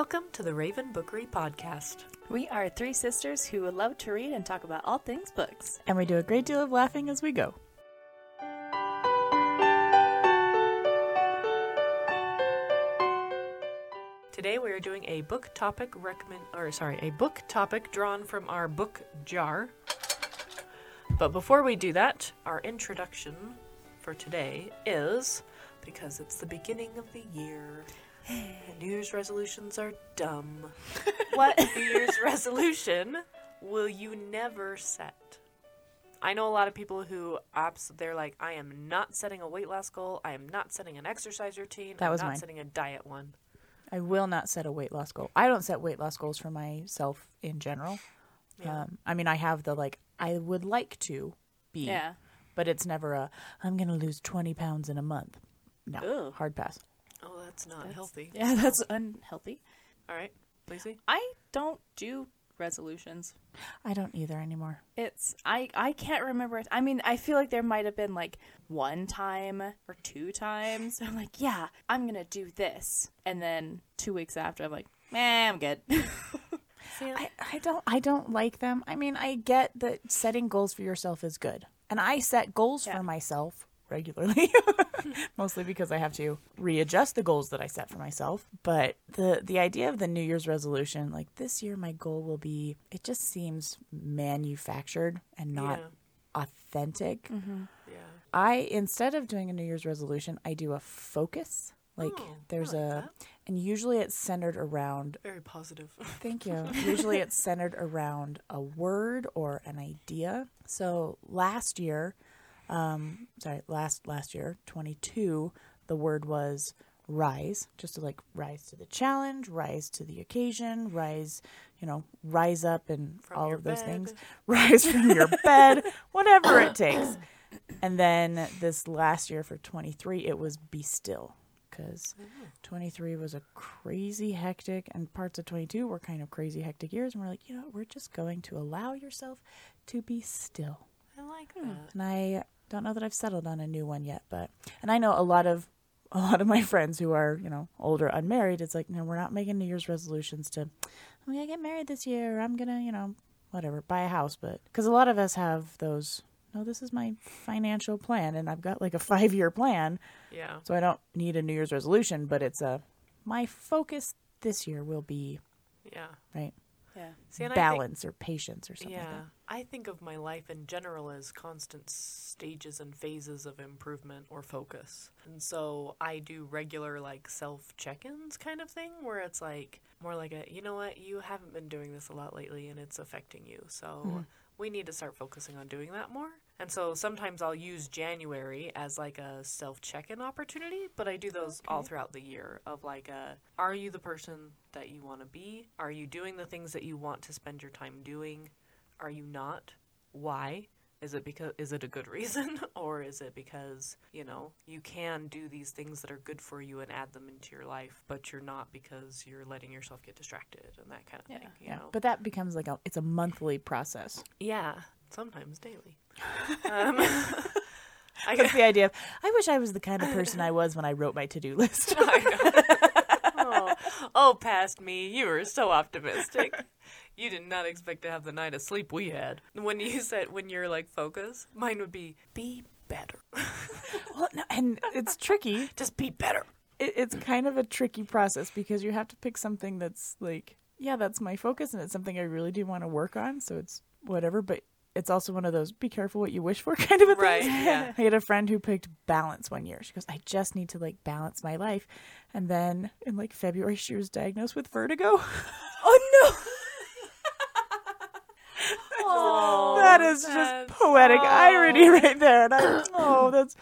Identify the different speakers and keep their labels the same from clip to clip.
Speaker 1: Welcome to the Raven Bookery Podcast.
Speaker 2: We are three sisters who love to read and talk about all things books.
Speaker 3: And we do a great deal of laughing as we go.
Speaker 1: Today we are doing a book topic recommend or sorry, a book topic drawn from our book jar. But before we do that, our introduction for today is because it's the beginning of the year. New Year's resolutions are dumb.
Speaker 2: What?
Speaker 1: New Year's resolution will you never set? I know a lot of people who abs- they're like, I am not setting a weight loss goal. I am not setting an exercise routine.
Speaker 3: That
Speaker 1: I'm
Speaker 3: was
Speaker 1: not
Speaker 3: mine.
Speaker 1: setting a diet one.
Speaker 3: I will not set a weight loss goal. I don't set weight loss goals for myself in general.
Speaker 1: Yeah.
Speaker 3: Um, I mean, I have the like, I would like to be,
Speaker 2: yeah.
Speaker 3: but it's never a, I'm going to lose 20 pounds in a month. No,
Speaker 2: Ooh.
Speaker 3: hard pass.
Speaker 1: Oh, that's not
Speaker 2: That's-
Speaker 1: healthy.
Speaker 2: Yeah, that's unhealthy.
Speaker 1: All right, Lacey.
Speaker 2: I don't do resolutions.
Speaker 3: I don't either anymore.
Speaker 2: It's I I can't remember it. I mean, I feel like there might have been like one time or two times. I'm like, yeah, I'm gonna do this, and then two weeks after, I'm like, man, I'm good.
Speaker 3: I, I don't I don't like them. I mean, I get that setting goals for yourself is good. And I set goals
Speaker 2: Yeah.
Speaker 3: for myself regularly. Mostly because I have to readjust the goals that I set for myself. But the the idea of the New Year's resolution, like this year my goal will be it just seems manufactured and not
Speaker 1: Yeah.
Speaker 3: authentic. Mm-hmm.
Speaker 1: Yeah.
Speaker 3: I instead of doing a New Year's resolution, I do a focus. Like
Speaker 1: Oh,
Speaker 3: there's
Speaker 1: like
Speaker 3: a
Speaker 1: that.
Speaker 3: and usually it's centered around
Speaker 1: Very positive.
Speaker 3: Thank you. Usually it's centered around a word or an idea. So last year, um, sorry, last last year, 22, the word was rise, just to like rise to the challenge, rise to the occasion, rise, you know, rise up and
Speaker 1: From
Speaker 3: all of those
Speaker 1: bed.
Speaker 3: things. Rise from your bed, whatever it takes. And then this last year for 23, it was be still because 23 was a crazy hectic and parts of 22 were kind of crazy hectic years and we're like you know we're just going to allow yourself to be still
Speaker 1: I like that.
Speaker 3: and i don't know that i've settled on a new one yet but and i know a lot of a lot of my friends who are you know older unmarried it's like no we're not making new year's resolutions to i'm gonna get married this year or i'm gonna you know whatever buy a house but because a lot of us have those no this is my financial plan and i've got like a five year plan
Speaker 1: Yeah.
Speaker 3: so I don't need a New Year's resolution, but it's a my focus this year will be
Speaker 1: Yeah.
Speaker 3: right
Speaker 2: yeah.
Speaker 1: See, I think-
Speaker 3: balance or patience or something
Speaker 1: yeah.
Speaker 3: like
Speaker 1: I think of my life in general as constant stages and phases of improvement or focus. And so I do regular like self check-ins kind of thing where it's like more like a you know what, you haven't been doing this a lot lately and it's affecting you. So hmm. we need to start focusing on doing that more. And so sometimes I'll use January as like a self check-in opportunity, but I do those all throughout the year of like a are you the person that you want to be? Are you doing the things that you want to spend your time doing? Are you not? Why? Is it because is it a good reason or is it because, you know, you can do these things that are good for you and add them into your life, but you're not because you're letting yourself get distracted and that kind of
Speaker 2: Yeah.
Speaker 1: thing, you
Speaker 3: yeah.
Speaker 1: know.
Speaker 3: But that becomes like a it's a monthly process.
Speaker 1: yeah, sometimes daily. um, I
Speaker 3: That's the idea of I wish I was the kind of person I was when I wrote my to do list.
Speaker 1: oh, oh, past me, you were so optimistic. You did not expect to have the night of sleep we had. When you said when you're like focus, mine would be be better.
Speaker 3: well, no, and it's tricky.
Speaker 1: Just be better.
Speaker 3: It, it's kind of a tricky process because you have to pick something that's like yeah, that's my focus and it's something I really do want to work on. So it's whatever, but it's also one of those be careful what you wish for kind of a thing.
Speaker 1: Right, yeah.
Speaker 3: I had a friend who picked balance one year. She goes, I just need to like balance my life. And then in like February, she was diagnosed with vertigo.
Speaker 1: Oh no.
Speaker 3: that is just poetic
Speaker 1: oh.
Speaker 3: irony right there. And I, oh, that's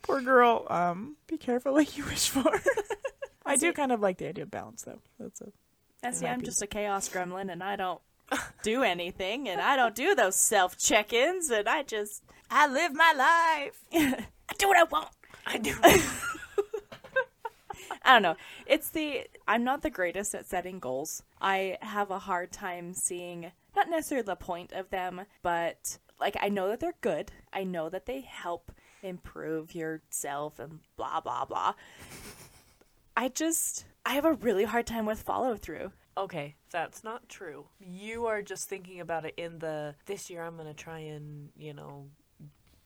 Speaker 3: poor girl. Um, be careful what you wish for. I do kind of like the idea of balance, though. That's a
Speaker 2: And see, I'm just a chaos gremlin, and I don't do anything, and I don't do those self check-ins, and I just
Speaker 3: I live my life.
Speaker 2: I do what I want.
Speaker 1: I do.
Speaker 2: I don't know. It's the I'm not the greatest at setting goals. I have a hard time seeing not necessarily the point of them, but like I know that they're good. I know that they help improve yourself and blah blah blah. I just I have a really hard time with follow through.
Speaker 1: Okay, that's not true. You are just thinking about it in the this year I'm going to try and, you know,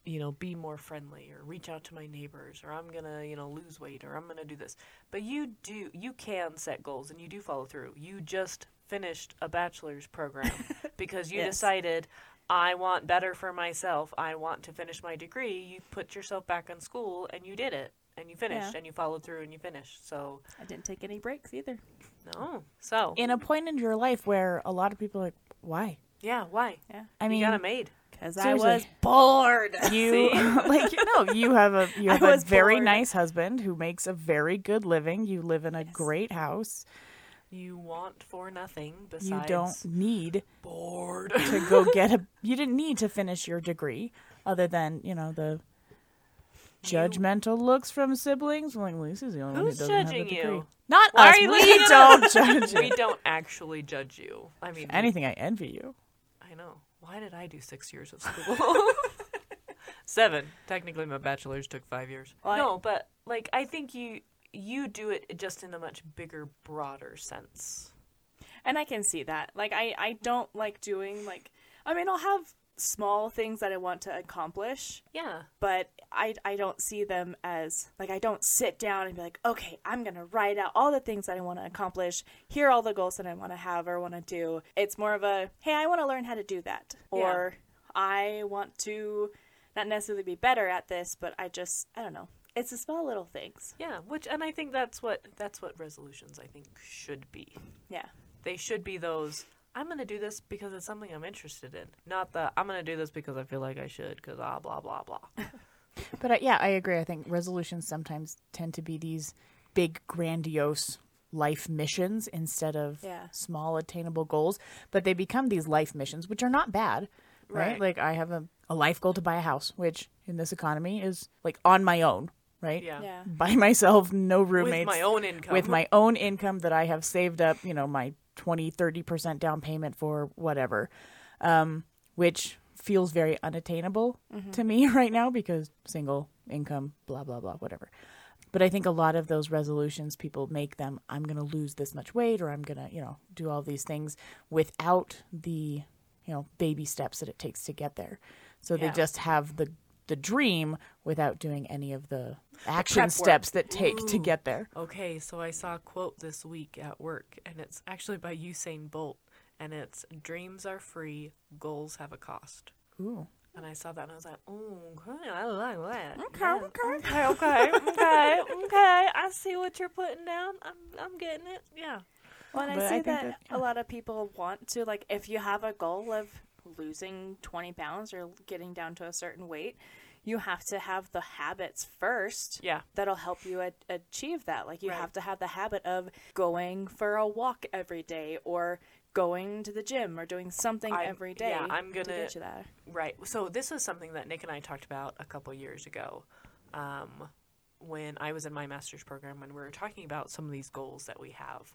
Speaker 1: you know, be more friendly or reach out to my neighbors or I'm going to, you know, lose weight or I'm going to do this. But you do you can set goals and you do follow through. You just finished a bachelor's program because you
Speaker 2: Yes.
Speaker 1: decided I want better for myself. I want to finish my degree. You put yourself back in school and you did it. And you finished
Speaker 2: Yeah.
Speaker 1: and you followed through and you finished. So,
Speaker 2: I didn't take any breaks either.
Speaker 1: No. So,
Speaker 3: In a point in your life where a lot of people are like, why?
Speaker 1: yeah, why?
Speaker 2: Yeah.
Speaker 3: I mean,
Speaker 1: you got a maid.
Speaker 2: Because I was bored.
Speaker 3: you like you know you have a you have a very
Speaker 2: bored.
Speaker 3: nice husband who makes a very good living. You live in a
Speaker 2: Yes.
Speaker 3: great house.
Speaker 1: You want for nothing besides
Speaker 3: You don't need
Speaker 1: bored.
Speaker 3: to go get a. You didn't need to finish your degree, other than you know the judgmental looks from siblings. Like Lisa's the only one who doesn't have a
Speaker 1: degree. you?
Speaker 3: Not
Speaker 1: Why
Speaker 3: us. we don't judge you.
Speaker 1: we don't actually judge you. I mean,
Speaker 3: Anything, I envy you.
Speaker 1: I know. Why did I do six years of school? Seven. Technically, my bachelor's took five years.
Speaker 2: Well, I-
Speaker 1: no, but like I think you you do it just in a much bigger, broader sense.
Speaker 2: and I can see that. Like I, I don't like doing like I mean I'll have small things that I want to accomplish,
Speaker 1: Yeah.
Speaker 2: but I I don't see them as like I don't sit down and be like, okay, I'm gonna write out all the things that I want to accomplish. Here are all the goals that I want to have or want to do. It's more of a hey, I want to learn how to do that, or I want to not necessarily be better at this, but I just I don't know. It's the small little things.
Speaker 1: Yeah. Which, and I think that's what that's what resolutions I think should be.
Speaker 2: Yeah.
Speaker 1: They should be those. I'm gonna do this because it's something I'm interested in, not the I'm gonna do this because I feel like I should because ah blah blah blah.
Speaker 3: But uh, yeah, I agree. I think resolutions sometimes tend to be these big, grandiose life missions instead of
Speaker 2: Yeah.
Speaker 3: small, attainable goals. But they become these life missions, which are not bad, right?
Speaker 1: Right.
Speaker 3: Like I have a, a life goal to buy a house, which in this economy is like on my own, right?
Speaker 1: Yeah.
Speaker 2: Yeah.
Speaker 3: By myself, no roommates.
Speaker 1: With my own income.
Speaker 3: with my own income that I have saved up, you know, my 20, 30% down payment for whatever, um, which feels very unattainable to me right now because single income, blah, blah, blah, whatever. But I think a lot of those resolutions, people make them, I'm going to lose this much weight or I'm going to, you know, do all these things without the, you know, baby steps that it takes to get there. So they just have the, the dream without doing any of the action
Speaker 1: prep work.
Speaker 3: steps that take to get there.
Speaker 1: Okay, so I saw a quote this week at work, and it's actually by Usain Bolt, and it's "Dreams are free, goals have a cost."
Speaker 3: Ooh.
Speaker 1: And I saw that, and I was like, "Oh, okay, I like that."
Speaker 3: Okay,
Speaker 1: Yeah,
Speaker 3: okay.
Speaker 1: okay, okay, okay, okay. I see what you're putting down. I'm, I'm getting it. Yeah,
Speaker 2: Well, and
Speaker 3: But
Speaker 2: I
Speaker 3: I
Speaker 2: see
Speaker 3: think
Speaker 2: that,
Speaker 3: that- yeah.
Speaker 2: a lot of people want to like if you have a goal of losing 20 pounds or getting down to a certain weight, you have to have the habits first.
Speaker 1: yeah,
Speaker 2: That'll help you a- achieve that. Like you
Speaker 1: Right.
Speaker 2: have to have the habit of going for a walk every day or going to the gym or doing something
Speaker 1: I'm-
Speaker 2: every day.
Speaker 1: yeah, I'm gonna-
Speaker 2: get you that.
Speaker 1: right. So this is something that Nick and I talked about a couple years ago, um, when I was in my master's program, when we were talking about some of these goals that we have,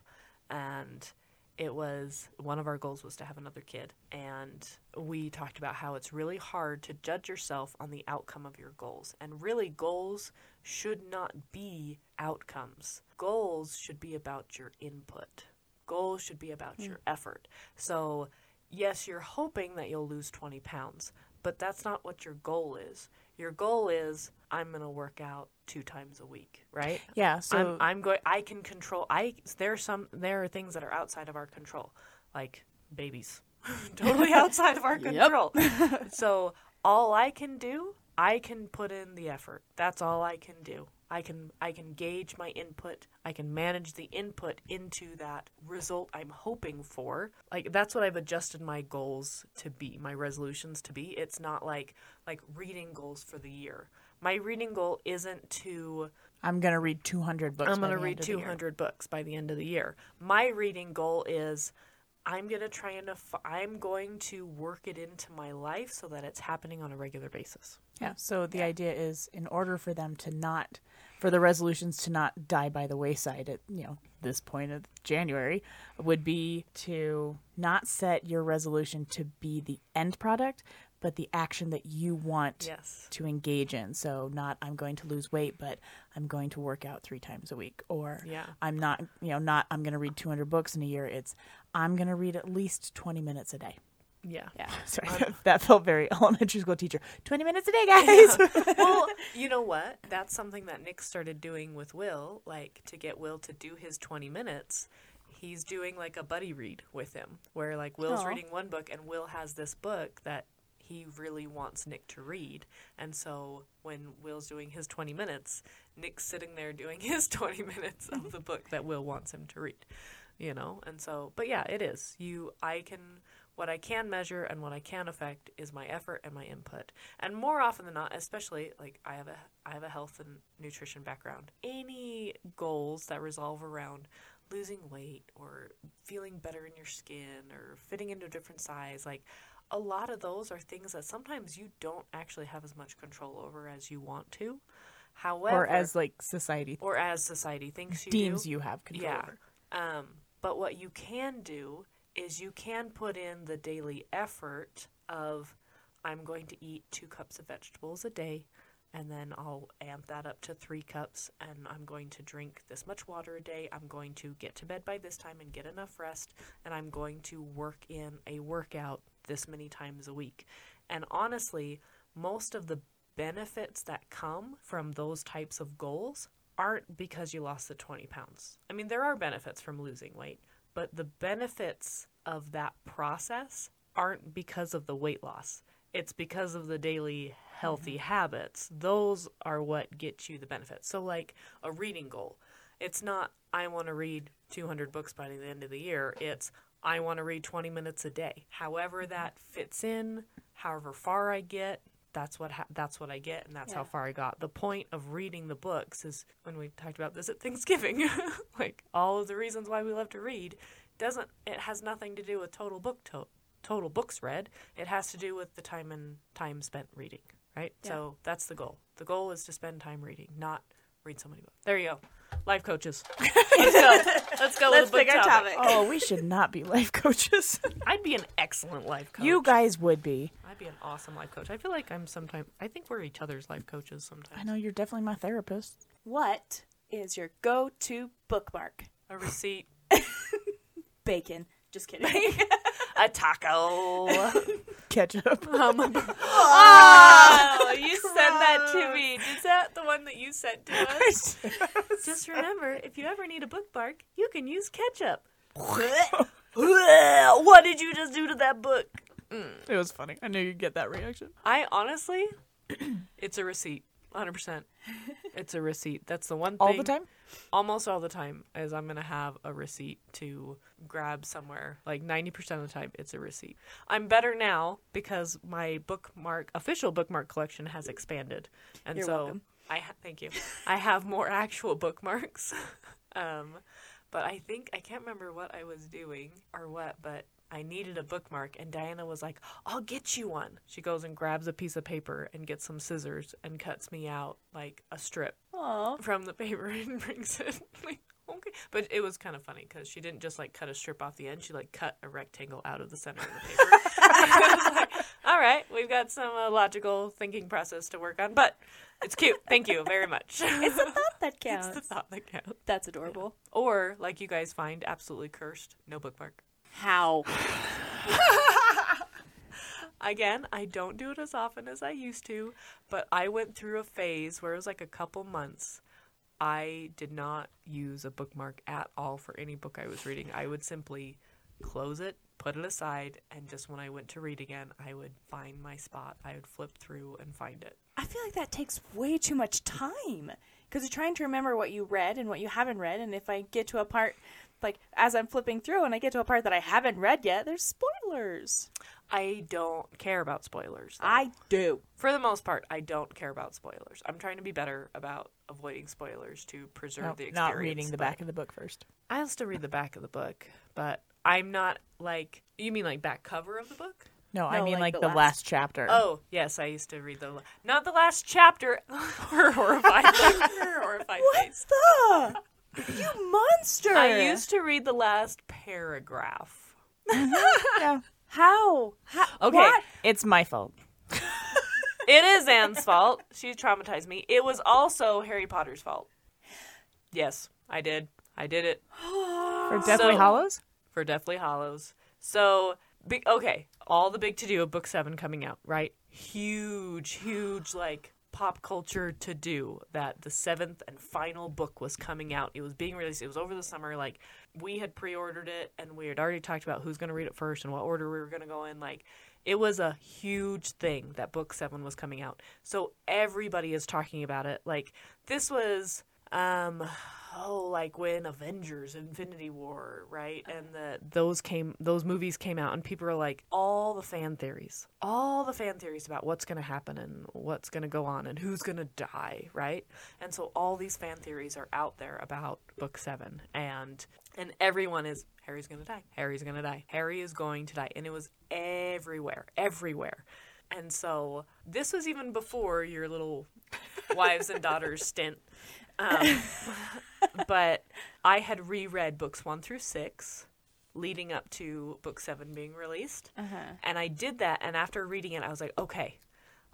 Speaker 1: and it was one of our goals was to have another kid and we talked about how it's really hard to judge yourself on the outcome of your goals and really goals should not be outcomes. Goals should be about your input. Goals should be about your hmm. effort. So yes you're hoping that you'll lose 20 pounds but that's not what your goal is. Your goal is i'm going to work out two times a week right
Speaker 3: Yeah, so
Speaker 1: I'm, I'm going. I can control. I there are some. There are things that are outside of our control, like babies, totally outside of our control. so all I can do, I can put in the effort. That's all I can do. I can I can gauge my input. I can manage the input into that result I'm hoping for. Like that's what I've adjusted my goals to be, my resolutions to be. It's not like like reading goals for the year. My reading goal isn't to
Speaker 3: I'm gonna read 200 books.
Speaker 1: I'm going to read
Speaker 3: end of the year.
Speaker 1: 200 books by the end of the year. My reading goal is I'm going to try and I'm going to work it into my life so that it's happening on a regular basis.
Speaker 3: Yeah. So the idea is, in order for them to not, for the resolutions to not die by the wayside at you know this point of January, would be to not set your resolution to be the end product, but the action that you want
Speaker 1: Yes.
Speaker 3: to engage in. So not I'm going to lose weight, but I'm going to work out three times a week, or
Speaker 1: Yeah.
Speaker 3: I'm not, you know, not I'm going to read 200 books in a year. It's I'm going to read at least 20 minutes a day.
Speaker 1: Yeah.
Speaker 2: Yeah.
Speaker 3: Sorry, um, that felt very elementary school teacher. 20 minutes a day, guys.
Speaker 1: well, you know what? That's something that Nick started doing with Will, like to get Will to do his 20 minutes. He's doing like a buddy read with him, where like Will's
Speaker 2: Aw.
Speaker 1: reading one book and Will has this book that he really wants Nick to read. And so when Will's doing his 20 minutes, Nick's sitting there doing his 20 minutes of the book that Will wants him to read. You know? And so, but yeah, it is. You, I can what I can measure and what I can affect is my effort and my input. And more often than not, especially like I have a I have a health and nutrition background. Any goals that resolve around losing weight or feeling better in your skin or fitting into a different size, like a lot of those are things that sometimes you don't actually have as much control over as you want to. However,
Speaker 3: or as like society
Speaker 1: or as society thinks you
Speaker 3: deems
Speaker 1: do.
Speaker 3: you have control
Speaker 1: Yeah.
Speaker 3: over.
Speaker 1: Um, but what you can do is you can put in the daily effort of I'm going to eat two cups of vegetables a day, and then I'll amp that up to three cups, and I'm going to drink this much water a day. I'm going to get to bed by this time and get enough rest, and I'm going to work in a workout this many times a week. And honestly, most of the benefits that come from those types of goals aren't because you lost the 20 pounds. I mean, there are benefits from losing weight, but the benefits of that process aren't because of the weight loss. It's because of the daily healthy habits. Those are what get you the benefits. So, like a reading goal, it's not, I want to read 200 books by the end of the year. It's, I want to read 20 minutes a day. However, that fits in, however far I get, that's what ha- that's what I get, and that's how far I got. The point of reading the books is when we talked about this at Thanksgiving, like all of the reasons why we love to read doesn't it has nothing to do with total book to- total books read. It has to do with the time and time spent reading, right?
Speaker 2: Yeah.
Speaker 1: So that's the goal. The goal is to spend time reading, not read so many books. There you go. Life coaches. Let's go. Let's go
Speaker 2: Let's
Speaker 1: with a book
Speaker 2: pick our
Speaker 1: topic.
Speaker 2: topic.
Speaker 3: Oh, we should not be life coaches.
Speaker 1: I'd be an excellent life coach.
Speaker 3: you guys would be.
Speaker 1: I'd be an awesome life coach. I feel like I'm sometimes. I think we're each other's life coaches sometimes.
Speaker 3: I know you're definitely my therapist.
Speaker 2: What is your go-to bookmark?
Speaker 1: A receipt,
Speaker 2: Bacon. Just kidding.
Speaker 1: a taco.
Speaker 3: Ketchup.
Speaker 1: um, oh, sent that to me. Is that the one that you sent to us? Just remember, if you ever need a bookmark, you can use ketchup. what did you just do to that book? Mm.
Speaker 3: it was funny. I knew you'd get that reaction.
Speaker 1: I honestly, it's a receipt. 100%. It's a receipt. That's the one thing.
Speaker 3: All the time?
Speaker 1: almost all the time is I'm gonna have a receipt to grab somewhere. Like ninety percent of the time, it's a receipt. I'm better now because my bookmark official bookmark collection has expanded, and
Speaker 2: You're
Speaker 1: so
Speaker 2: welcome.
Speaker 1: I ha- thank you. I have more actual bookmarks. um, but I think I can't remember what I was doing or what, but I needed a bookmark, and Diana was like, "I'll get you one." She goes and grabs a piece of paper and gets some scissors and cuts me out like a strip
Speaker 2: Aw.
Speaker 1: from the paper and brings it. like, okay. But it was kind of funny because she didn't just like cut a strip off the end. She like cut a rectangle out of the center of the paper. Like, all right, we've got some uh, logical thinking process to work on, but it's cute. Thank you very much.
Speaker 2: It's the thought that
Speaker 1: It's
Speaker 2: counts.
Speaker 1: the thought that counts.
Speaker 2: That's adorable.
Speaker 1: Or like you guys find absolutely cursed, no bookmark.
Speaker 2: How?
Speaker 1: Again, I don't do it as often as I used to, but I went through a phase where it was like a couple months. I did not use a bookmark at all for any book I was reading. I would simply close it, put it aside, and just when I went to read again, I would find my spot. I would flip through and find it.
Speaker 2: I feel like that takes way too much time because you're trying to remember what you read and what you haven't read. And if I get to a part, like as I'm flipping through and I get to a part that I haven't read yet, there's spoilers.
Speaker 1: I don't care about spoilers. though.
Speaker 2: I do.
Speaker 1: for the most part, I don't care about spoilers. I'm trying to be better about avoiding spoilers to preserve
Speaker 3: No,
Speaker 1: the experience.
Speaker 3: not reading the back of the book first.
Speaker 1: I'll still read the back of the book, but I'm not like you mean like back cover of the book?
Speaker 3: No, I mean
Speaker 2: like
Speaker 3: like,
Speaker 2: the
Speaker 3: the,
Speaker 2: last-
Speaker 3: last, chapter.
Speaker 1: Oh yes, I used to read the la- not the last chapter. Her horrified, her horrified face.
Speaker 2: Stop! You monster!
Speaker 1: I used to read the last paragraph. Mm-hmm.
Speaker 3: yeah.
Speaker 2: How? How?
Speaker 1: Okay,
Speaker 2: What?
Speaker 3: It's my fault.
Speaker 1: it is Anne's fault. She traumatized me. It was also Harry Potter's fault. Yes, I did. I did it
Speaker 3: For Deathly
Speaker 1: So-
Speaker 3: Hallows?
Speaker 1: for Deathly Hallows. So, big, okay, all the big to do of book seven coming out, right? Huge, huge, like pop culture to do that the seventh and final book was coming out. It was being released. It was over the summer. Like, we had pre ordered it and we had already talked about who's going to read it first and what order we were going to go in. Like, it was a huge thing that book seven was coming out. So, everybody is talking about it. Like, this was um oh like when avengers infinity war right? And the those came those movies came out and people are like all the fan theories all the fan theories about what's going to happen and what's going to go on and who's going to die right? And so all these fan theories are out there about book 7 and and everyone is harry's going to die harry's going to die harry is going to die. And it was everywhere everywhere. And so this was even before your little wives and daughters stint um, but I had reread books one through six leading up to book seven being released. And I did that. And after reading it, I was like, okay,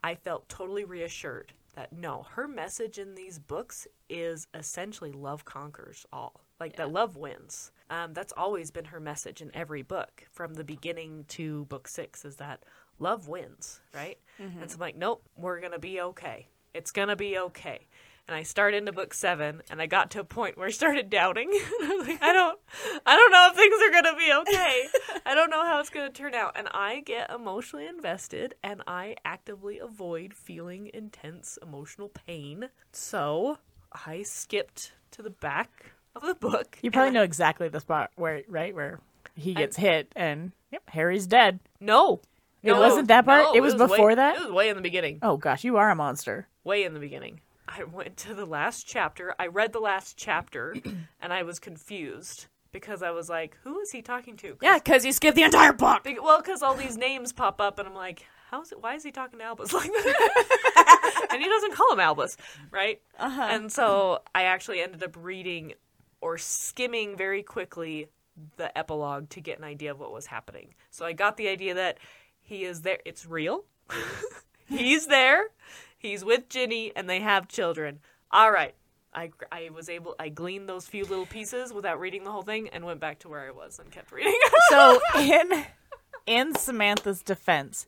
Speaker 1: I felt totally reassured that no, her message in these books is essentially love conquers all. Like that love wins. Um, that's always been her message in every book from the beginning to book six is that love wins, right? And so I'm like, nope, we're going to be okay. It's going to be okay and I started into book seven, and I got to a point where I started doubting. I was like, I don't, I don't know if things are gonna be okay. I don't know how it's gonna turn out, and I get emotionally invested, and I actively avoid feeling intense emotional pain. So I skipped to the back of the book.
Speaker 3: You probably know exactly the spot where, right, where he gets hit and, yep, Harry's dead.
Speaker 1: No,
Speaker 3: It
Speaker 1: No,
Speaker 3: wasn't that part?
Speaker 1: no,
Speaker 3: it was
Speaker 1: way-
Speaker 3: before that?
Speaker 1: It was way in the beginning.
Speaker 3: Oh, gosh, you are a monster.
Speaker 1: way in the beginning. I went to the last chapter. I read the last chapter and I was confused because I was like, who is he talking to? 'Cause-
Speaker 2: Yeah, because you skipped the entire book.
Speaker 1: be- Well, because all these names pop up and I'm like, how is it? Why is he talking to Albus like that? and he doesn't call him Albus, right?
Speaker 2: Uh-huh.
Speaker 1: And so I actually ended up reading or skimming very quickly the epilogue to get an idea of what was happening. So I got the idea that he is there. It's real. He's there. He's with Ginny, and they have children. All right. I, I was able I gleaned those few little pieces without reading the whole thing and went back to where I was and kept reading.
Speaker 3: So, in, in Samantha's defense,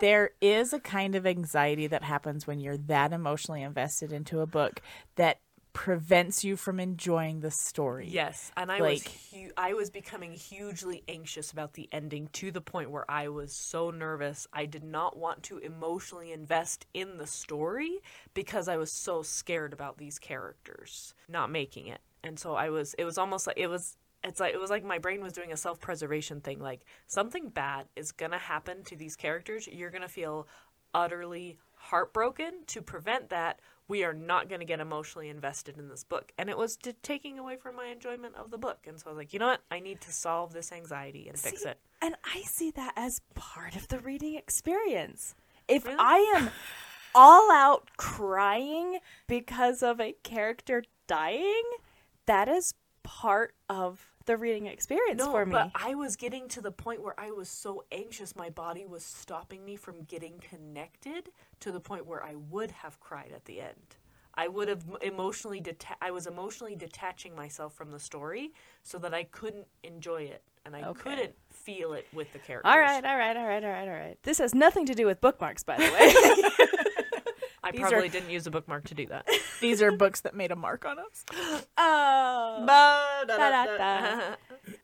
Speaker 3: there is a kind of anxiety that happens when you're that emotionally invested into a book that prevents you from enjoying the story.
Speaker 1: Yes, and I was
Speaker 3: Like-
Speaker 1: hu- I was becoming hugely anxious about the ending to the point where I was so nervous. I did not want to emotionally invest in the story because I was so scared about these characters not making it. And so I was it was almost like it was it's like it was like my brain was doing a self-preservation thing like something bad is going to happen to these characters. You're going to feel utterly heartbroken to prevent that we are not going to get emotionally invested in this book and it was t- taking away from my enjoyment of the book and so i was like you know what i need to solve this anxiety and fix it
Speaker 2: And I see that as part of the reading experience. If
Speaker 1: Really?
Speaker 2: I am all out crying because of a character dying, that is part of the reading experience
Speaker 1: no
Speaker 2: for me.
Speaker 1: but i was getting to the point where i was so anxious my body was stopping me from getting connected to the point where i would have cried at the end I would have emotionally deta- I was emotionally detaching myself from the story so that I couldn't enjoy it and I
Speaker 2: Okay.
Speaker 1: couldn't feel it with the characters.
Speaker 2: all right, all right, all right, all right, all right. This has nothing to do with bookmarks, by the way.
Speaker 1: I
Speaker 2: These
Speaker 1: probably
Speaker 2: are-
Speaker 1: didn't use a bookmark to do that.
Speaker 3: These are books that made a mark on us.
Speaker 2: oh.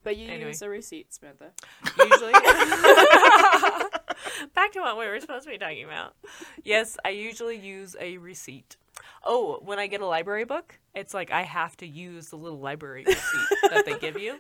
Speaker 2: But you
Speaker 1: Anyway.
Speaker 2: use a receipt, Samantha.
Speaker 1: usually back to what we were supposed to be talking about yes i usually use a receipt oh when i get a library book it's like i have to use the little library receipt that they give you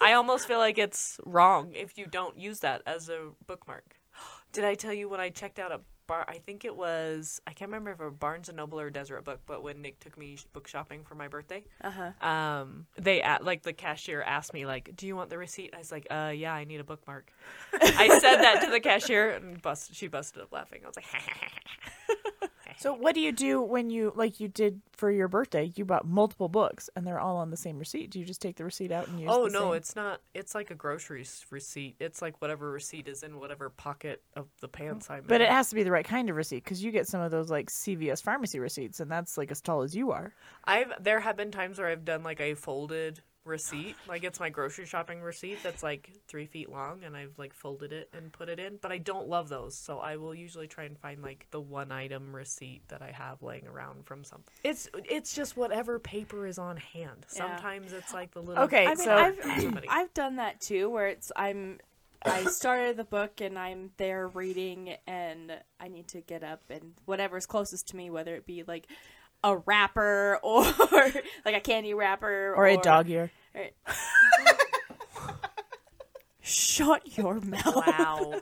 Speaker 1: i almost feel like it's wrong if you don't use that as a bookmark did i tell you when i checked out a bar i think it was i can't remember if it was barnes and noble or a deseret book but when nick took me book shopping for my birthday
Speaker 2: Uh huh.
Speaker 1: um they a like the cashier asked me like do you want the receipt? I was like uh yeah i need a bookmark. I said that to the cashier and bust she busted up laughing. I was like
Speaker 3: So what do you do when you like you did for your birthday? You bought multiple books and they're all on the same receipt. Do you just take the receipt out and use?
Speaker 1: Oh no,
Speaker 3: same?
Speaker 1: it's not. It's like a grocery s- receipt. It's like whatever receipt is in whatever pocket of the pants I'm
Speaker 3: But
Speaker 1: in.
Speaker 3: it has to be the right kind of receipt because you get some of those like CVS pharmacy receipts, and that's like as tall as you are.
Speaker 1: I've there have been times where I've done like a folded receipt, like it's my grocery shopping receipt that's like three feet long, and I've like folded it and put it in. But I don't love those, so I will usually try and find like the one item receipt that I have laying around from something. It's it's just whatever paper is on hand.
Speaker 2: Yeah.
Speaker 1: Sometimes it's like the little
Speaker 3: Okay,
Speaker 2: I mean,
Speaker 3: so-
Speaker 2: I've I've done that too, where it's I'm I started the book and I'm there reading, and I need to get up and whatever's closest to me, whether it be like a wrapper or like a candy wrapper
Speaker 3: Or a dog ear.
Speaker 2: Shut your mouth.
Speaker 1: Wow.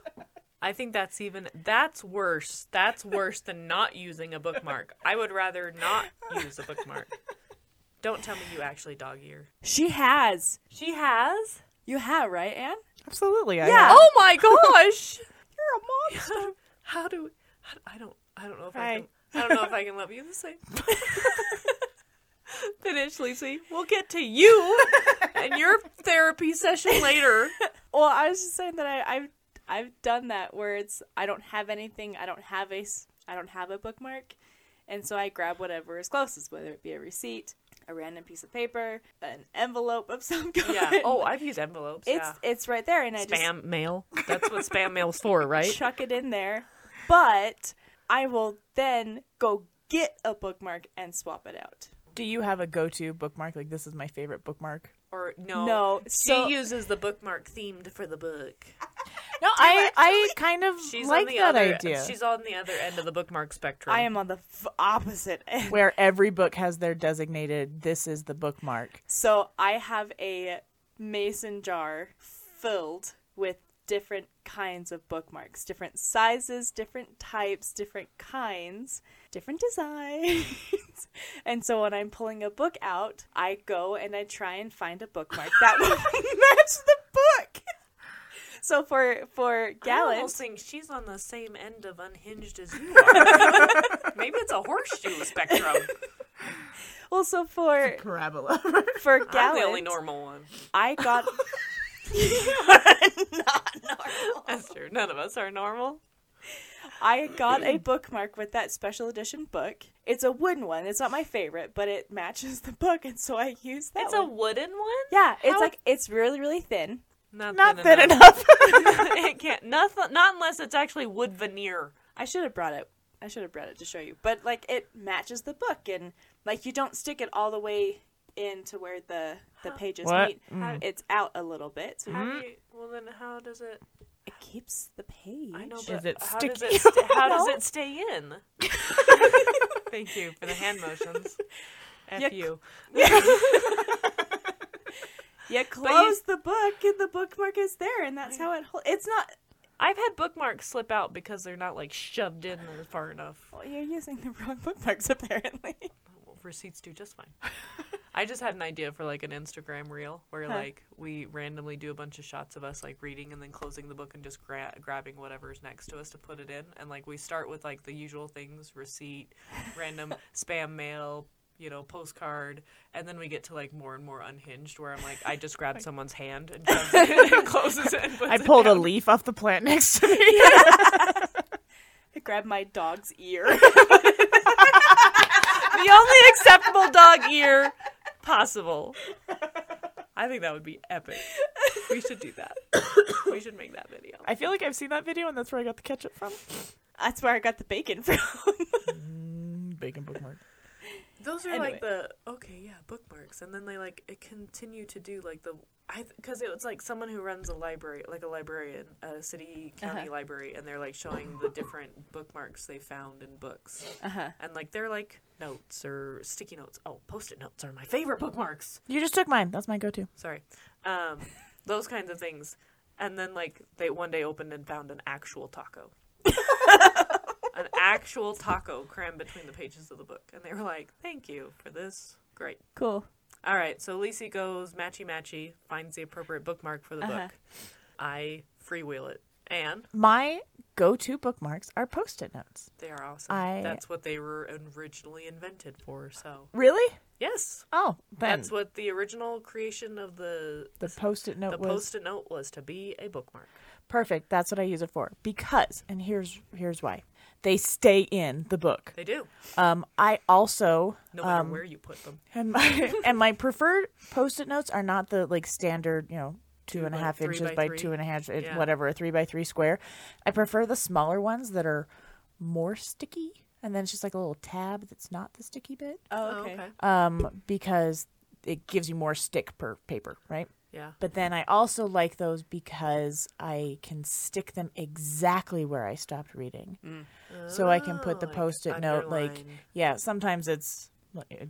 Speaker 1: I think that's even that's worse. That's worse than not using a bookmark. I would rather not use a bookmark. Don't tell me you actually dog ear.
Speaker 2: She has.
Speaker 1: She has?
Speaker 2: You have, right, Anne?
Speaker 3: Absolutely, I
Speaker 2: Yeah.
Speaker 3: have.
Speaker 1: Oh my gosh.
Speaker 2: You're a mom.
Speaker 1: How do how- I don't I don't know if I
Speaker 3: Hi.
Speaker 1: can I don't know if I can love you the same. Finish, Lacey. We'll get to you and your therapy session later.
Speaker 2: Well, I was just saying that I, I've I've done that where it's I don't have anything, I don't have a I don't have a bookmark, and so I grab whatever is closest, whether it be a receipt, a random piece of paper, an envelope of some kind.
Speaker 1: Yeah. Oh, I've used envelopes.
Speaker 2: it's
Speaker 1: yeah.
Speaker 2: it's right there, and I
Speaker 1: spam mail. That's what spam mail's for, right?
Speaker 2: chuck it in there. But I will then go get a bookmark and swap it out.
Speaker 3: Do you have a go-to bookmark? Like this is my favorite bookmark.
Speaker 1: Or no,
Speaker 2: No,
Speaker 1: She
Speaker 2: so-
Speaker 1: uses the bookmark themed for the book.
Speaker 3: No, I I kind of
Speaker 1: She's
Speaker 3: like
Speaker 1: on the
Speaker 3: that
Speaker 1: other.
Speaker 3: idea.
Speaker 1: She's on the other end of the bookmark spectrum.
Speaker 2: I am on the f- opposite end.
Speaker 3: where every book has their designated this is the bookmark.
Speaker 2: So I have a mason jar filled with different kinds of bookmarks, different sizes, different types, different kinds, different designs. and so when I'm pulling a book out, I go and I try and find a bookmark that will match the book. So for for
Speaker 1: I
Speaker 2: Gallant,
Speaker 1: almost think she's on the same end of unhinged as you are. Maybe it's a horseshoe spectrum.
Speaker 2: well, so for
Speaker 3: Parabola.
Speaker 2: for
Speaker 1: I'm the only normal one.
Speaker 2: I got
Speaker 1: That's true. None of us are normal.
Speaker 2: I got a bookmark with that special edition book. It's a wooden one. It's not my favorite, but it matches the book, and so I use that.
Speaker 1: It's a wooden one.
Speaker 2: yeah. It's
Speaker 3: How-
Speaker 2: like it's really really thin.
Speaker 1: Not,
Speaker 3: Not
Speaker 1: thin
Speaker 3: thin
Speaker 1: enough.
Speaker 3: enough.
Speaker 1: it can't. Not, not unless it's actually wood veneer.
Speaker 2: I should have brought it. I should have brought it to show you, but like it matches the book, and like you don't stick it all the way into where the the pages
Speaker 3: What?
Speaker 2: meet.
Speaker 1: Mm.
Speaker 2: It's out a little bit, so
Speaker 1: How do you, well, then how does it?
Speaker 2: it keeps the page.
Speaker 1: I know,
Speaker 3: Is
Speaker 1: but
Speaker 3: it
Speaker 1: how does
Speaker 3: sticky?
Speaker 1: it? St- how does it stay in? Thank you for the hand motions. F
Speaker 2: Yeah.
Speaker 1: you.
Speaker 2: You close the book, and the bookmark is there, and that's how it. Hol- it's not.
Speaker 1: I've had bookmarks slip out because they're not like shoved in there far enough.
Speaker 2: Well, you're using the wrong bookmarks apparently.
Speaker 1: Well, receipts do just fine. I just had an idea for like an Instagram reel where
Speaker 2: Huh.
Speaker 1: like we randomly do a bunch of shots of us like reading and then closing the book and just gra- grabbing whatever's next to us to put it in. And like we start with like the usual things: receipt, random spam mail, you know, postcard, and then we get to like more and more unhinged where I'm like, I just grabbed someone's hand and it and closes it. And puts
Speaker 3: I
Speaker 1: it
Speaker 3: pulled a leaf off the plant next to me.
Speaker 2: I grab my dog's ear.
Speaker 1: the only acceptable dog ear possible. I think that would be epic. We should do that. We should make that video.
Speaker 3: I feel like I've seen that video, and that's where I got the ketchup from.
Speaker 2: That's where I got the bacon from.
Speaker 3: Mm, bacon bookmark.
Speaker 1: Those are
Speaker 2: Anyway.
Speaker 1: like the okay, yeah, bookmarks, and then they like it continue to do like the I because it was like someone who runs a library, like a librarian a city county
Speaker 2: Uh-huh.
Speaker 1: library, and they're like showing the different bookmarks they found in books,
Speaker 2: Uh huh.
Speaker 1: and like they're like notes or sticky notes. Oh, post-it notes are my favorite bookmarks.
Speaker 3: You just took mine. That's my go-to.
Speaker 1: Sorry, um, those kinds of things, and then like they one day opened and found an actual taco. an actual taco crammed between the pages of the book. And they were like, thank you for this. Great.
Speaker 2: Cool.
Speaker 1: All right, so Lacey goes matchy matchy, finds the appropriate bookmark for the
Speaker 2: Uh-huh.
Speaker 1: book. I freewheel it And
Speaker 3: My go-to bookmarks are post-it notes.
Speaker 1: they are awesome.
Speaker 3: I-
Speaker 1: That's what they were originally invented for. So
Speaker 3: Really?
Speaker 1: yes,
Speaker 3: Oh, then
Speaker 1: that's what the original creation of the
Speaker 3: the post-it note
Speaker 1: the
Speaker 3: was
Speaker 1: post-it note was to be a bookmark.
Speaker 3: perfect. That's what I use it for. Because, and here's here's why. They stay in the book.
Speaker 1: They do,
Speaker 3: Um, I also
Speaker 1: no matter
Speaker 3: um,
Speaker 1: where you put them.
Speaker 3: and my and my preferred post-it notes are not the like standard, you know, two
Speaker 1: Two
Speaker 3: and a
Speaker 1: by-
Speaker 3: half
Speaker 1: three
Speaker 3: inches
Speaker 1: by
Speaker 3: by, two and a half,
Speaker 1: Yeah.
Speaker 3: whatever, a three by three square. I prefer the smaller ones that are more sticky, and then it's just like a little tab that's not the sticky bit,
Speaker 2: Oh, okay.
Speaker 3: um, because it gives you more stick per paper, right?
Speaker 1: Yeah.
Speaker 3: But then I also like those because I can stick them exactly where I stopped reading. So I can put the
Speaker 1: Oh,
Speaker 3: post-it note like yeah, sometimes it's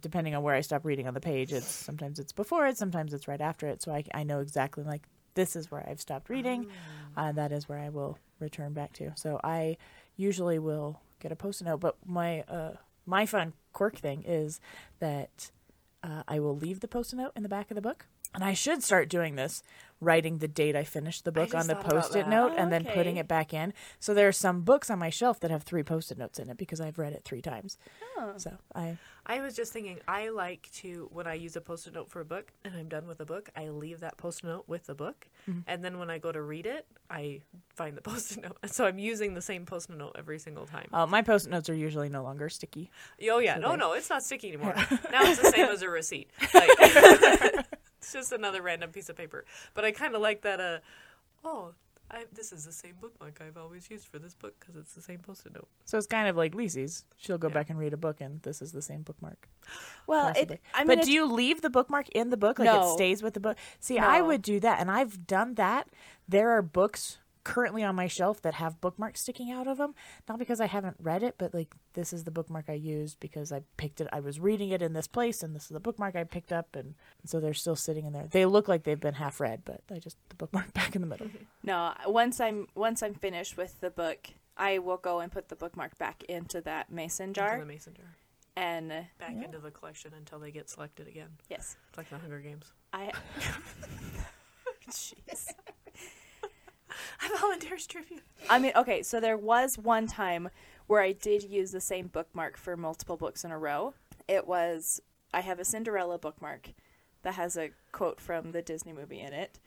Speaker 3: depending on where I stop reading on the page, it's sometimes it's before it, sometimes it's right after it, so I I know exactly like this is where I've stopped reading. Uh, that is where I will return back to. So I usually will get a post-it note, but my uh my fun quirk thing is that uh, I will leave the post-it note in the back of the book. And I should start doing this, writing the date I finished the book on the post-it note
Speaker 2: Oh,
Speaker 3: and then putting it back in. So there are some books on my shelf that have three post-it notes in it because I've read it three times.
Speaker 2: Oh.
Speaker 3: So I
Speaker 1: I was just thinking, I like to, when I use a post it note for a book and I'm done with a book, I leave that post it note with the book.
Speaker 3: Mm-hmm.
Speaker 1: And then when I go to read it, I find the post it note. So I'm using the same post it note every single time.
Speaker 3: uh, my post-it notes are usually no longer sticky.
Speaker 1: oh, yeah.
Speaker 3: so
Speaker 1: No,
Speaker 3: they-
Speaker 1: no, it's not sticky anymore. now it's the same as a receipt. Like, it's just another random piece of paper. But I kind of like that, uh, oh, I, this is the same bookmark I've always used for this book because it's the same post it note.
Speaker 3: So it's kind of like Lisi's. She'll go
Speaker 1: Yeah.
Speaker 3: back and read a book, and this is the same bookmark.
Speaker 2: Well, it, I mean,
Speaker 3: but do you leave the bookmark in the book? Like
Speaker 2: No.
Speaker 3: it stays with the book? See, I would do that, and I've done that. There are books currently on my shelf that have bookmarks sticking out of them. Not because I haven't read it, but like this is the bookmark I used because I picked it. I was reading it in this place, and this is the bookmark I picked up, and so they're still sitting in there. They look like they've been half read, but I just the bookmark back in the middle.
Speaker 2: no. Once I'm once I'm finished with the book, I will go and put the bookmark back into that mason jar.
Speaker 1: Into the mason jar.
Speaker 2: And
Speaker 1: Back
Speaker 3: Yeah.
Speaker 1: into the collection until they get selected again.
Speaker 2: yes,
Speaker 1: It's like the Hunger Games.
Speaker 2: I. Jeez.
Speaker 1: I volunteer as tribute.
Speaker 2: I mean, okay, so there was one time where I did use the same bookmark for multiple books in a row. It was I have a Cinderella bookmark that has a quote from the Disney movie in it.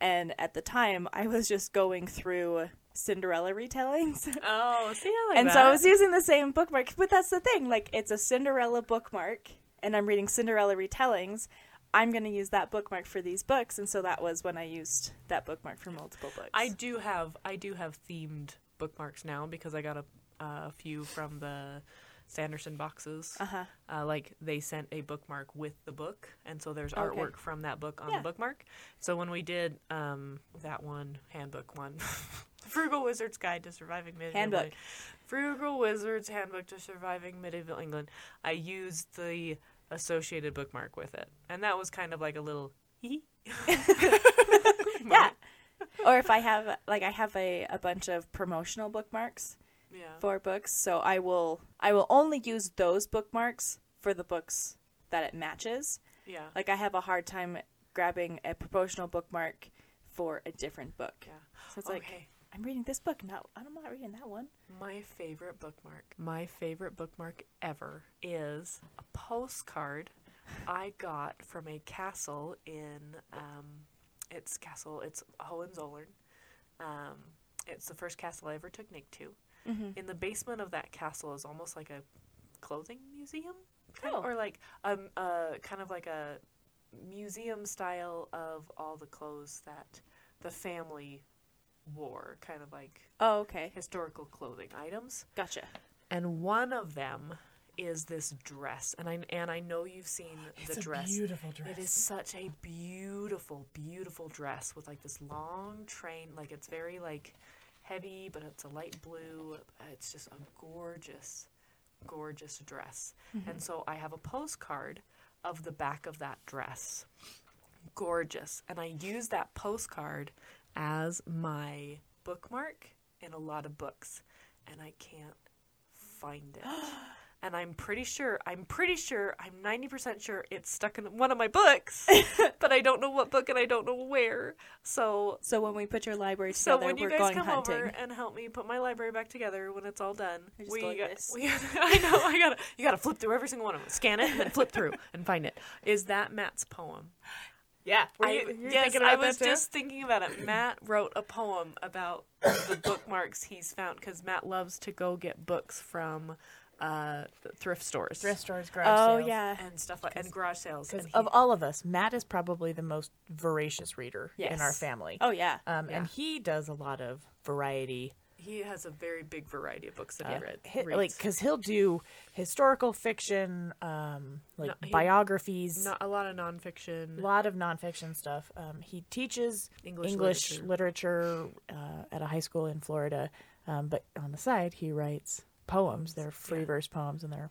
Speaker 2: And at the time, I was just going through Cinderella retellings.
Speaker 1: Oh, see, I like
Speaker 2: and
Speaker 1: that.
Speaker 2: so I was using the same bookmark. But that's the thing, like it's a Cinderella bookmark and I'm reading Cinderella retellings. I'm going to use that bookmark for these books, and so that was when I used that bookmark for multiple books.
Speaker 1: I do have I do have themed bookmarks now because I got a a few from the Sanderson boxes.
Speaker 2: uh-huh.
Speaker 1: Uh, like they sent a bookmark with the book, and so there's
Speaker 2: Okay.
Speaker 1: artwork from that book on
Speaker 2: Yeah.
Speaker 1: the bookmark. So when we did um, that one handbook one, Frugal Wizard's Guide to Surviving Medieval
Speaker 2: Handbook.
Speaker 1: England, Frugal Wizard's Handbook to Surviving Medieval England, I used the associated bookmark with it, and that was kind of like a little.
Speaker 2: Yeah. or if I have like I have a, a bunch of promotional bookmarks
Speaker 1: yeah.
Speaker 2: for books, so I will I will only use those bookmarks for the books that it matches.
Speaker 1: Yeah.
Speaker 2: Like I have a hard time grabbing a promotional bookmark for a different book.
Speaker 1: Yeah.
Speaker 2: So it's like
Speaker 1: okay.
Speaker 2: I'm reading this book, not I'm not reading that one.
Speaker 1: My favorite bookmark, my favorite bookmark ever is a postcard I got from a castle in, um, it's castle, it's Hohenzollern. Um, it's the first castle I ever took Nick to.
Speaker 2: Mm-hmm.
Speaker 1: In the basement of that castle is almost like a clothing museum, kind of,
Speaker 2: Oh.
Speaker 1: or like um, uh, kind of like a museum style of all the clothes that the family wore, kind of like
Speaker 2: Oh, okay.
Speaker 1: historical clothing items.
Speaker 2: Gotcha.
Speaker 1: And one of them is this dress. And I and I know you've seen the dress.
Speaker 3: beautiful dress.
Speaker 1: It is such a beautiful, beautiful dress with like this long train. Like it's very like heavy, but it's a light blue. It's just a gorgeous, gorgeous dress. And so I have a postcard of the back of that dress. Gorgeous. And I use that postcard as my bookmark in a lot of books. And I can't find it. and I'm pretty sure, I'm pretty sure, I'm 90% sure it's stuck in one of my books, but I don't know what book and I don't know where. So,
Speaker 2: So when we put your library
Speaker 1: so
Speaker 2: together,
Speaker 1: when you
Speaker 2: we're
Speaker 1: guys
Speaker 2: going
Speaker 1: come
Speaker 2: hunting.
Speaker 1: over and help me put my library back together when it's all done,
Speaker 2: I just
Speaker 1: we
Speaker 2: go like
Speaker 1: got,
Speaker 2: this.
Speaker 1: we I know, I gotta, you gotta flip through every single one of them, scan it, and then flip through and find it. Is that Matt's poem?
Speaker 3: Yeah. Were
Speaker 1: I,
Speaker 3: you, you're
Speaker 1: yes, I was just thinking about it. Matt wrote a poem about the bookmarks he's found because Matt loves to go get books from uh, thrift stores,
Speaker 3: thrift stores, garage
Speaker 2: Oh
Speaker 3: sales.
Speaker 2: yeah.
Speaker 1: and stuff like and garage sales.
Speaker 3: Because of all of us, Matt is probably the most voracious reader in our family.
Speaker 2: Oh yeah.
Speaker 3: Um,
Speaker 1: Yeah.
Speaker 3: And he does a lot of variety.
Speaker 1: He has a very big variety of books that
Speaker 3: Uh,
Speaker 1: he read.
Speaker 3: hi-
Speaker 1: reads.
Speaker 3: like, because he'll do historical fiction, um, like
Speaker 1: No, he-
Speaker 3: biographies,
Speaker 1: not a lot of nonfiction, a
Speaker 3: lot of nonfiction stuff. Um, he teaches
Speaker 1: English
Speaker 3: English,
Speaker 1: literature.
Speaker 3: literature, uh, at a high school in Florida. Um, but on the side, he writes poems. They're free
Speaker 1: Yeah.
Speaker 3: verse poems, and they're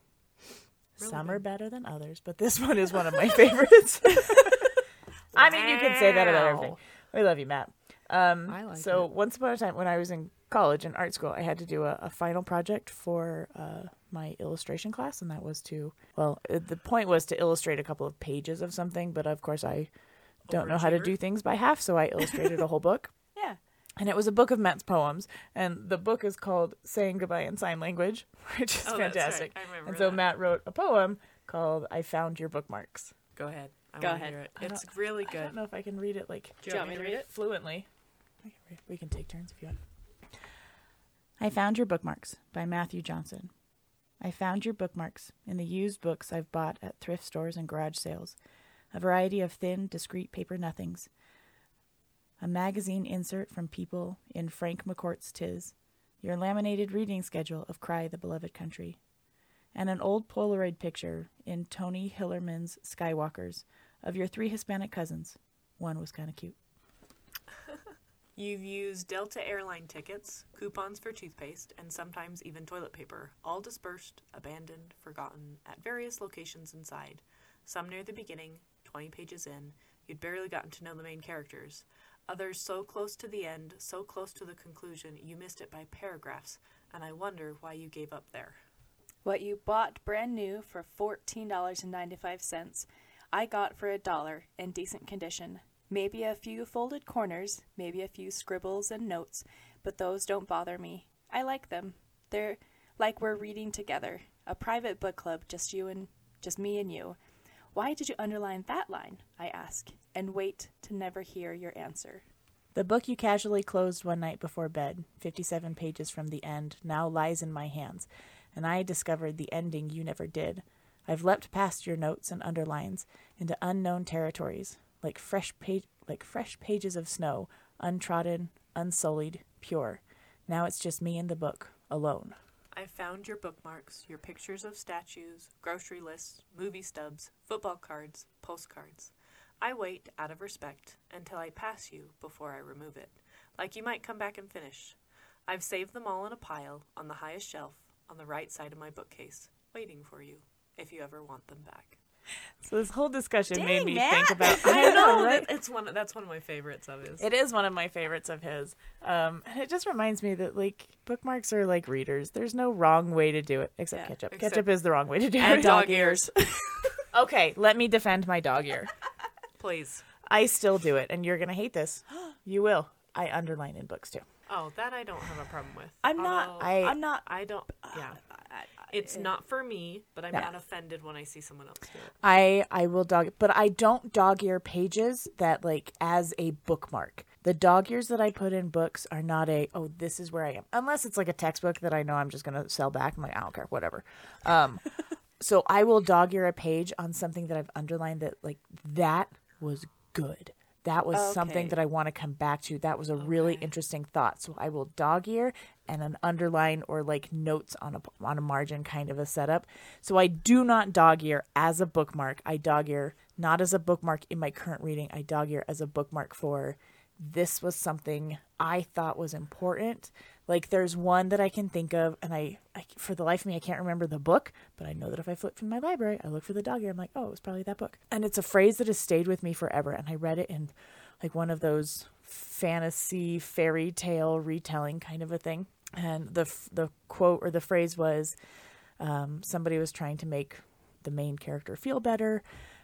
Speaker 1: Really
Speaker 3: some
Speaker 1: good.
Speaker 3: are better than others. But this one is one of my favorites. I mean, you can say that about everything. We love you, Matt. Um,
Speaker 1: I like
Speaker 3: so
Speaker 1: it.
Speaker 3: once upon a time, when I was in college and art school, I had to do a, a final project for uh, my illustration class, and that was to well, uh, the point was to illustrate a couple of pages of something, but of course I don't know how to do things by half, so I illustrated a whole book.
Speaker 2: Yeah.
Speaker 3: And it was a book of Matt's poems, and the book is called "Saying Goodbye in Sign Language," which is
Speaker 1: Oh, that's right.
Speaker 3: fantastic.
Speaker 1: I remember
Speaker 3: And so
Speaker 1: that.
Speaker 3: Matt wrote a poem called "I Found Your Bookmarks."
Speaker 1: Go ahead. I
Speaker 2: Go ahead.
Speaker 1: Hear it. It's really good.
Speaker 3: I don't know if I can read it like
Speaker 1: Do you want me to read it?
Speaker 3: fluently. Can read- We can take turns if you want. I found your bookmarks by Matthew Johnson. I found your bookmarks in the used books I've bought at thrift stores and garage sales, a variety of thin, discreet paper nothings, a magazine insert from People in Frank McCourt's Tis, your laminated reading schedule of Cry the Beloved Country, and an old Polaroid picture in Tony Hillerman's Skinwalkers of your three Hispanic cousins. One was kind of cute.
Speaker 1: You've used Delta airline tickets, coupons for toothpaste, and sometimes even toilet paper, all dispersed, abandoned, forgotten, at various locations inside. Some near the beginning, 20 pages in, you'd barely gotten to know the main characters. Others so close to the end, so close to the conclusion, you missed it by paragraphs, and I wonder why you gave up there.
Speaker 2: What you bought brand new for $14.95, I got for a dollar in decent condition. Maybe a few folded corners, maybe a few scribbles and notes, but those don't bother me. I like them. They're like we're reading together, a private book club, just you and just me and you. Why did you underline that line? I ask, and wait to never hear your answer.
Speaker 3: The book you casually closed one night before bed, 57 pages from the end, now lies in my hands, and I discovered the ending you never did. I've leapt past your notes and underlines into unknown territories, like fresh page, like fresh pages of snow, untrodden, unsullied, pure. Now it's just me and the book, alone.
Speaker 1: I found your bookmarks, your pictures of statues, grocery lists, movie stubs, football cards, postcards. I wait, out of respect, until I pass you before I remove it, like you might come back and finish. I've saved them all in a pile on the highest shelf on the right side of my bookcase, waiting for you if you ever want them back.
Speaker 3: So this whole discussion made me
Speaker 2: Matt.
Speaker 3: think about.
Speaker 1: I know
Speaker 3: right?
Speaker 1: it's one. That's one of my favorites of his.
Speaker 3: It is one of my favorites of his. Um, and it just reminds me that like bookmarks are like readers. There's no wrong way to do it except
Speaker 2: Yeah,
Speaker 3: ketchup.
Speaker 1: except-
Speaker 3: ketchup is the wrong way to do
Speaker 1: and
Speaker 3: it.
Speaker 1: dog ears,
Speaker 3: Okay, let me defend my dog ear.
Speaker 1: please.
Speaker 3: I still do it, and you're gonna hate this. You will. I underline in books too.
Speaker 1: Oh, that I don't have a problem with.
Speaker 2: I'm not.
Speaker 3: I-
Speaker 2: I'm not.
Speaker 1: I don't. Yeah, it's not for me, but I'm
Speaker 3: No.
Speaker 1: not offended when I see someone else do it.
Speaker 3: I I will dog, but I don't dog ear pages that like as a bookmark. The dog ears that I put in books are not a oh this is where I am unless it's like a textbook that I know I'm just gonna sell back. I'm like I don't care whatever. Um, so I will dog ear a page on something that I've underlined that like that was good. That was something that I want to come back to. That was a really interesting thought. So I will dog ear and an underline or like notes on a on a margin kind of a setup. So I do not dog ear as a bookmark. I dog ear not as a bookmark in my current reading. I dog ear as a bookmark for this was something I thought was important. Like there's one that I can think of, and I, I for the life of me I can't remember the book, but I know that if I flip from my library, I look for the dog ear. I'm like, oh, it was probably that book, and it's a phrase that has stayed with me forever. And I read it in like one of those fantasy fairy tale retelling kind of a thing, and the the quote or the phrase was. um, somebody was trying to make the main character feel better,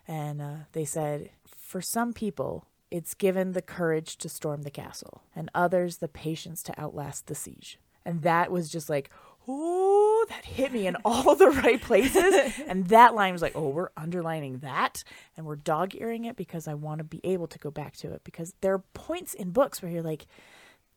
Speaker 3: and uh, they said for some people it's given the courage to storm the castle, and others the patience to outlast the siege. And that was just like, oh, that hit me in all the right places. and that line was like, oh, we're underlining that and we're dog earing it because I want to be able to go back to it. Because there are points in books where you're like,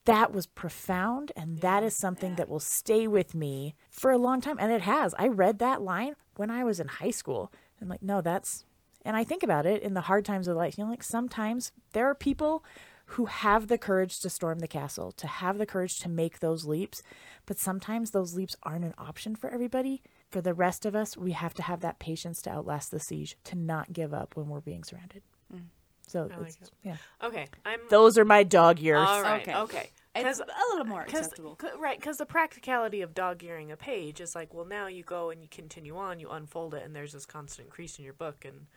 Speaker 3: that was profound and that is something that will stay with me for a long time. And it has. I read that line when I was in high school. I'm like, no, that's and I think about it in the hard times of life. You know, like sometimes there are people who have the courage to storm the castle, to have the courage to make those leaps, but sometimes those leaps aren't an option for everybody. For the rest of us, we have to have that patience to outlast the siege, to not give up when we're being surrounded. Mm.
Speaker 1: So, like
Speaker 3: it's,
Speaker 1: it.
Speaker 3: yeah.
Speaker 1: Okay, I'm
Speaker 3: Those are my dog years.
Speaker 1: all right.
Speaker 2: Okay.
Speaker 1: Okay,
Speaker 2: It's a little more acceptable.
Speaker 1: c- right, because the practicality of dog earing a page is like, well, now you go and you continue on, you unfold it, and there's this constant crease in your book, and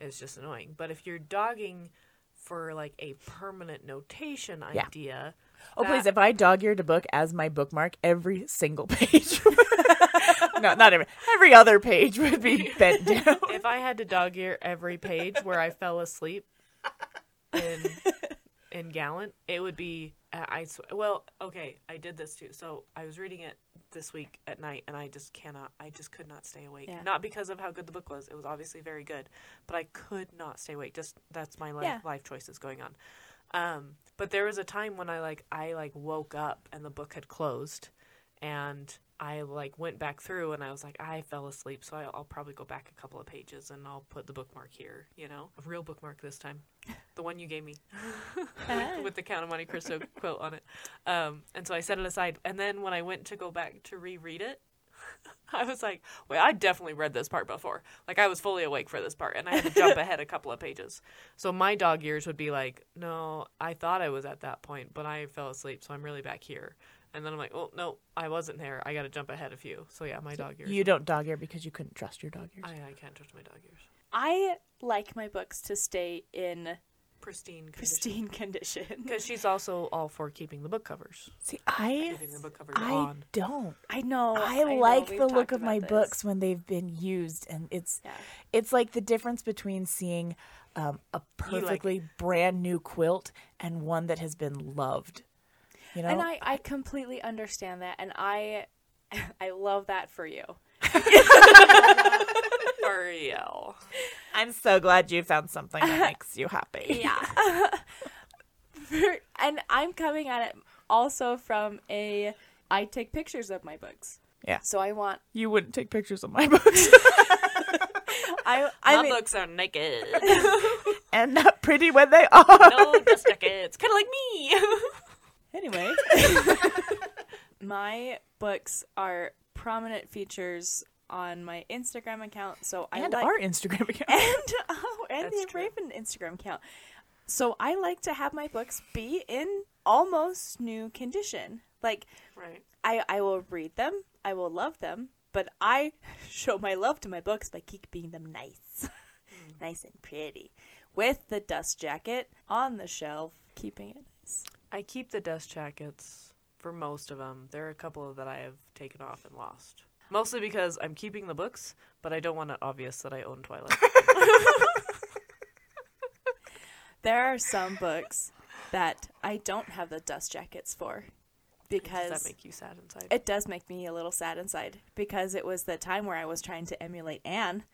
Speaker 1: it's just annoying. But if you're dogging for like a permanent notation
Speaker 3: Yeah.
Speaker 1: idea,
Speaker 3: Oh, please, if I dog eared a book as my bookmark, every single page. no, not every. Every other page would be bent down.
Speaker 1: if I had to dog ear every page where I fell asleep in in Gallant, it would be uh, I sw- well, okay, I did this too. So I was reading it this week at night, and I just cannot, I just could not stay awake.
Speaker 2: Yeah.
Speaker 1: Not because of how good the book was; it was obviously very good, but I could not stay awake. Just that's my life
Speaker 2: Yeah.
Speaker 1: life choices going on. Um, but there was a time when I like I like woke up and the book had closed, and I like went back through and I was like I fell asleep, so I'll, I'll probably go back a couple of pages and I'll put the bookmark here. You know, a real bookmark this time, the one you gave me with, with the Count of Monte Cristo quote on it. Um, and so I set it aside, and then when I went to go back to reread it. I was like, wait, I definitely read this part before. Like, I was fully awake for this part, and I had to jump ahead a couple of pages. So my dog ears would be like, no, I thought I was at that point, but I fell asleep, so I'm really back here. And then I'm like, oh, no, I wasn't there. I got to jump ahead of you. So yeah, my dog ears.
Speaker 3: You don't dog ear because you couldn't trust your dog ears.
Speaker 1: I, I can't trust my dog ears.
Speaker 2: I like my books to stay in
Speaker 1: Pristine condition.
Speaker 2: pristine condition.
Speaker 1: Because she's also all for keeping the book covers.
Speaker 3: See, I
Speaker 1: Keeping the book covers
Speaker 3: I
Speaker 1: on.
Speaker 3: don't.
Speaker 2: I know.
Speaker 3: I,
Speaker 2: know,
Speaker 3: like
Speaker 2: we've
Speaker 3: the look of my
Speaker 2: this.
Speaker 3: books when they've been used, and it's
Speaker 2: Yeah.
Speaker 3: it's like the difference between seeing um, a
Speaker 1: like-
Speaker 3: perfectly brand new quilt and one that has been loved. You know,
Speaker 2: And I, I completely understand that, and I, I love that for you.
Speaker 1: Ariel.
Speaker 3: I'm so glad you found something that makes you happy.
Speaker 2: Yeah. and I'm coming at it also from a I take pictures of my books.
Speaker 3: Yeah.
Speaker 2: So I want
Speaker 3: You wouldn't take pictures of my books,
Speaker 2: I I
Speaker 1: My
Speaker 2: mean,
Speaker 1: books are naked.
Speaker 3: and not pretty when they are.
Speaker 1: no dust jackets. Kind of like me.
Speaker 2: Anyway. my books are prominent features on my Instagram account, so I
Speaker 3: and
Speaker 2: like
Speaker 3: our Instagram account.
Speaker 2: and oh, and
Speaker 1: That's
Speaker 2: the
Speaker 1: true.
Speaker 2: Raven Instagram account. So I like to have my books be in almost new condition. Like
Speaker 1: right.
Speaker 2: I I will read them, I will love them, but I show my love to my books by keeping them nice. Hmm. nice and pretty. With the dust jacket on the shelf, keeping it nice.
Speaker 1: I keep the dust jackets for most of them. There are a couple that I have taken off and lost. Mostly because I'm keeping the books, but I don't want it obvious that I own Twilight.
Speaker 2: There are some books that I don't have the dust jackets for because
Speaker 1: Does that make you sad inside?
Speaker 2: It does make me a little sad inside because it was the time where I was trying to emulate Anne.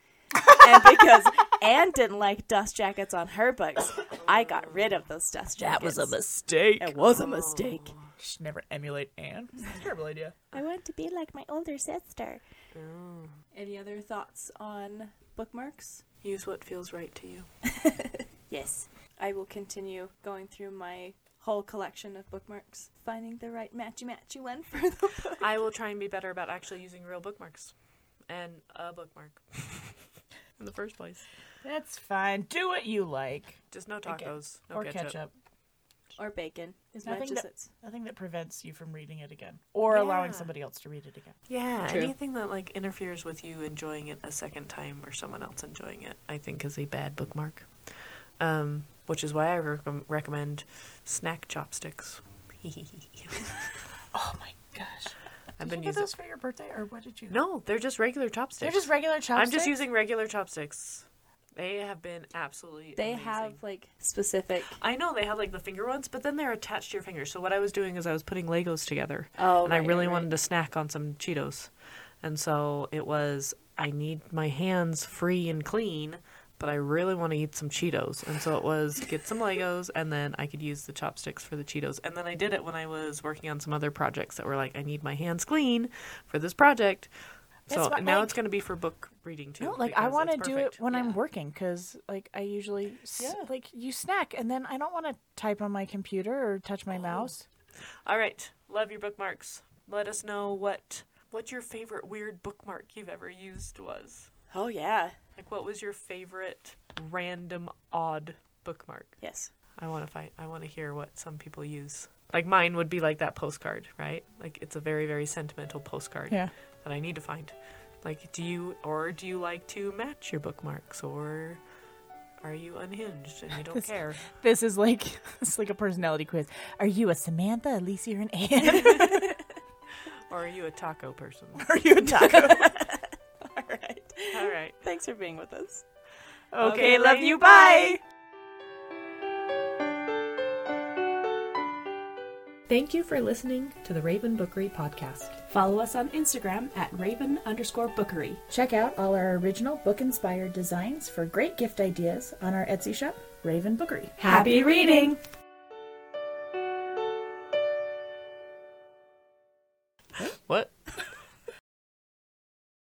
Speaker 2: And because Anne didn't like dust jackets on her books, I got rid of those dust jackets.
Speaker 3: That was a mistake.
Speaker 2: It was a mistake. Oh.
Speaker 3: She should never emulate Anne. Terrible idea.
Speaker 2: I want to be like my older sister.
Speaker 1: Oh.
Speaker 2: Any other thoughts on bookmarks?
Speaker 1: Use what feels right to you.
Speaker 2: Yes. I will continue going through my whole collection of bookmarks, finding the right matchy matchy one for the book.
Speaker 1: I will try and be better about actually using real bookmarks and a bookmark in the first place.
Speaker 3: That's fine. Do what you like.
Speaker 1: Just no
Speaker 3: Okay.
Speaker 1: tacos, no
Speaker 3: or
Speaker 1: ketchup.
Speaker 3: ketchup.
Speaker 2: Or bacon. As
Speaker 3: Nothing that- Nothing that prevents you from reading it again. Or allowing somebody else to read it again.
Speaker 1: Yeah,
Speaker 2: True.
Speaker 1: anything that like interferes with you enjoying it a second time or someone else enjoying it, I think is a bad bookmark. Um, which is why I rec- recommend snack chopsticks.
Speaker 3: Oh my gosh.
Speaker 1: I've
Speaker 3: Did
Speaker 1: been
Speaker 3: you get
Speaker 1: using.
Speaker 3: those for your birthday, or what did you?
Speaker 1: No, they're just regular chopsticks.
Speaker 3: they're just regular chopsticks.
Speaker 1: I'm just using regular chopsticks. They have been absolutely.
Speaker 2: They
Speaker 1: amazing.
Speaker 2: have like specific.
Speaker 1: I know they have like the finger ones, but then they're attached to your fingers. So what I was doing is I was putting Legos together,
Speaker 2: Oh,
Speaker 1: and I really
Speaker 2: right,
Speaker 1: wanted to snack on some Cheetos, and so it was I need my hands free and clean, but I really want to eat some Cheetos, and so it was get some Legos, and then I could use the chopsticks for the Cheetos, and then I did it when I was working on some other projects that were like I need my hands clean for this project. So
Speaker 3: what,
Speaker 1: now
Speaker 3: like-
Speaker 1: it's going to be for book reading too.
Speaker 3: No, like I want to do it when I'm working because, like, I usually
Speaker 2: Yeah.
Speaker 3: like you snack, and then I don't want to type on my computer or touch my oh. mouse.
Speaker 1: All right, love your bookmarks. Let us know what what your favorite weird bookmark you've ever used was.
Speaker 2: Oh yeah.
Speaker 1: Like, what was your favorite random odd bookmark?
Speaker 2: Yes.
Speaker 1: I want to find. I want to hear what some people use. Like mine would be like that postcard, right? Like it's a very very sentimental postcard
Speaker 3: Yeah.
Speaker 1: that I need to find. Like, do you or do you like to match your bookmarks, or are you unhinged and you don't
Speaker 3: This-
Speaker 1: care?
Speaker 3: This is like it's like a personality quiz. Are you a Samantha, Alicia, or an Anne?
Speaker 1: Or are you a taco person?
Speaker 3: Are you a taco?
Speaker 2: Thanks for being with us.
Speaker 3: okay, love you. Bye.
Speaker 4: Thank you for listening to the Raven Bookery podcast. Follow us on Instagram at Raven underscore Bookery.
Speaker 3: Check out all our original book-inspired designs for great gift ideas on our Etsy shop, Raven Bookery.
Speaker 4: Happy reading!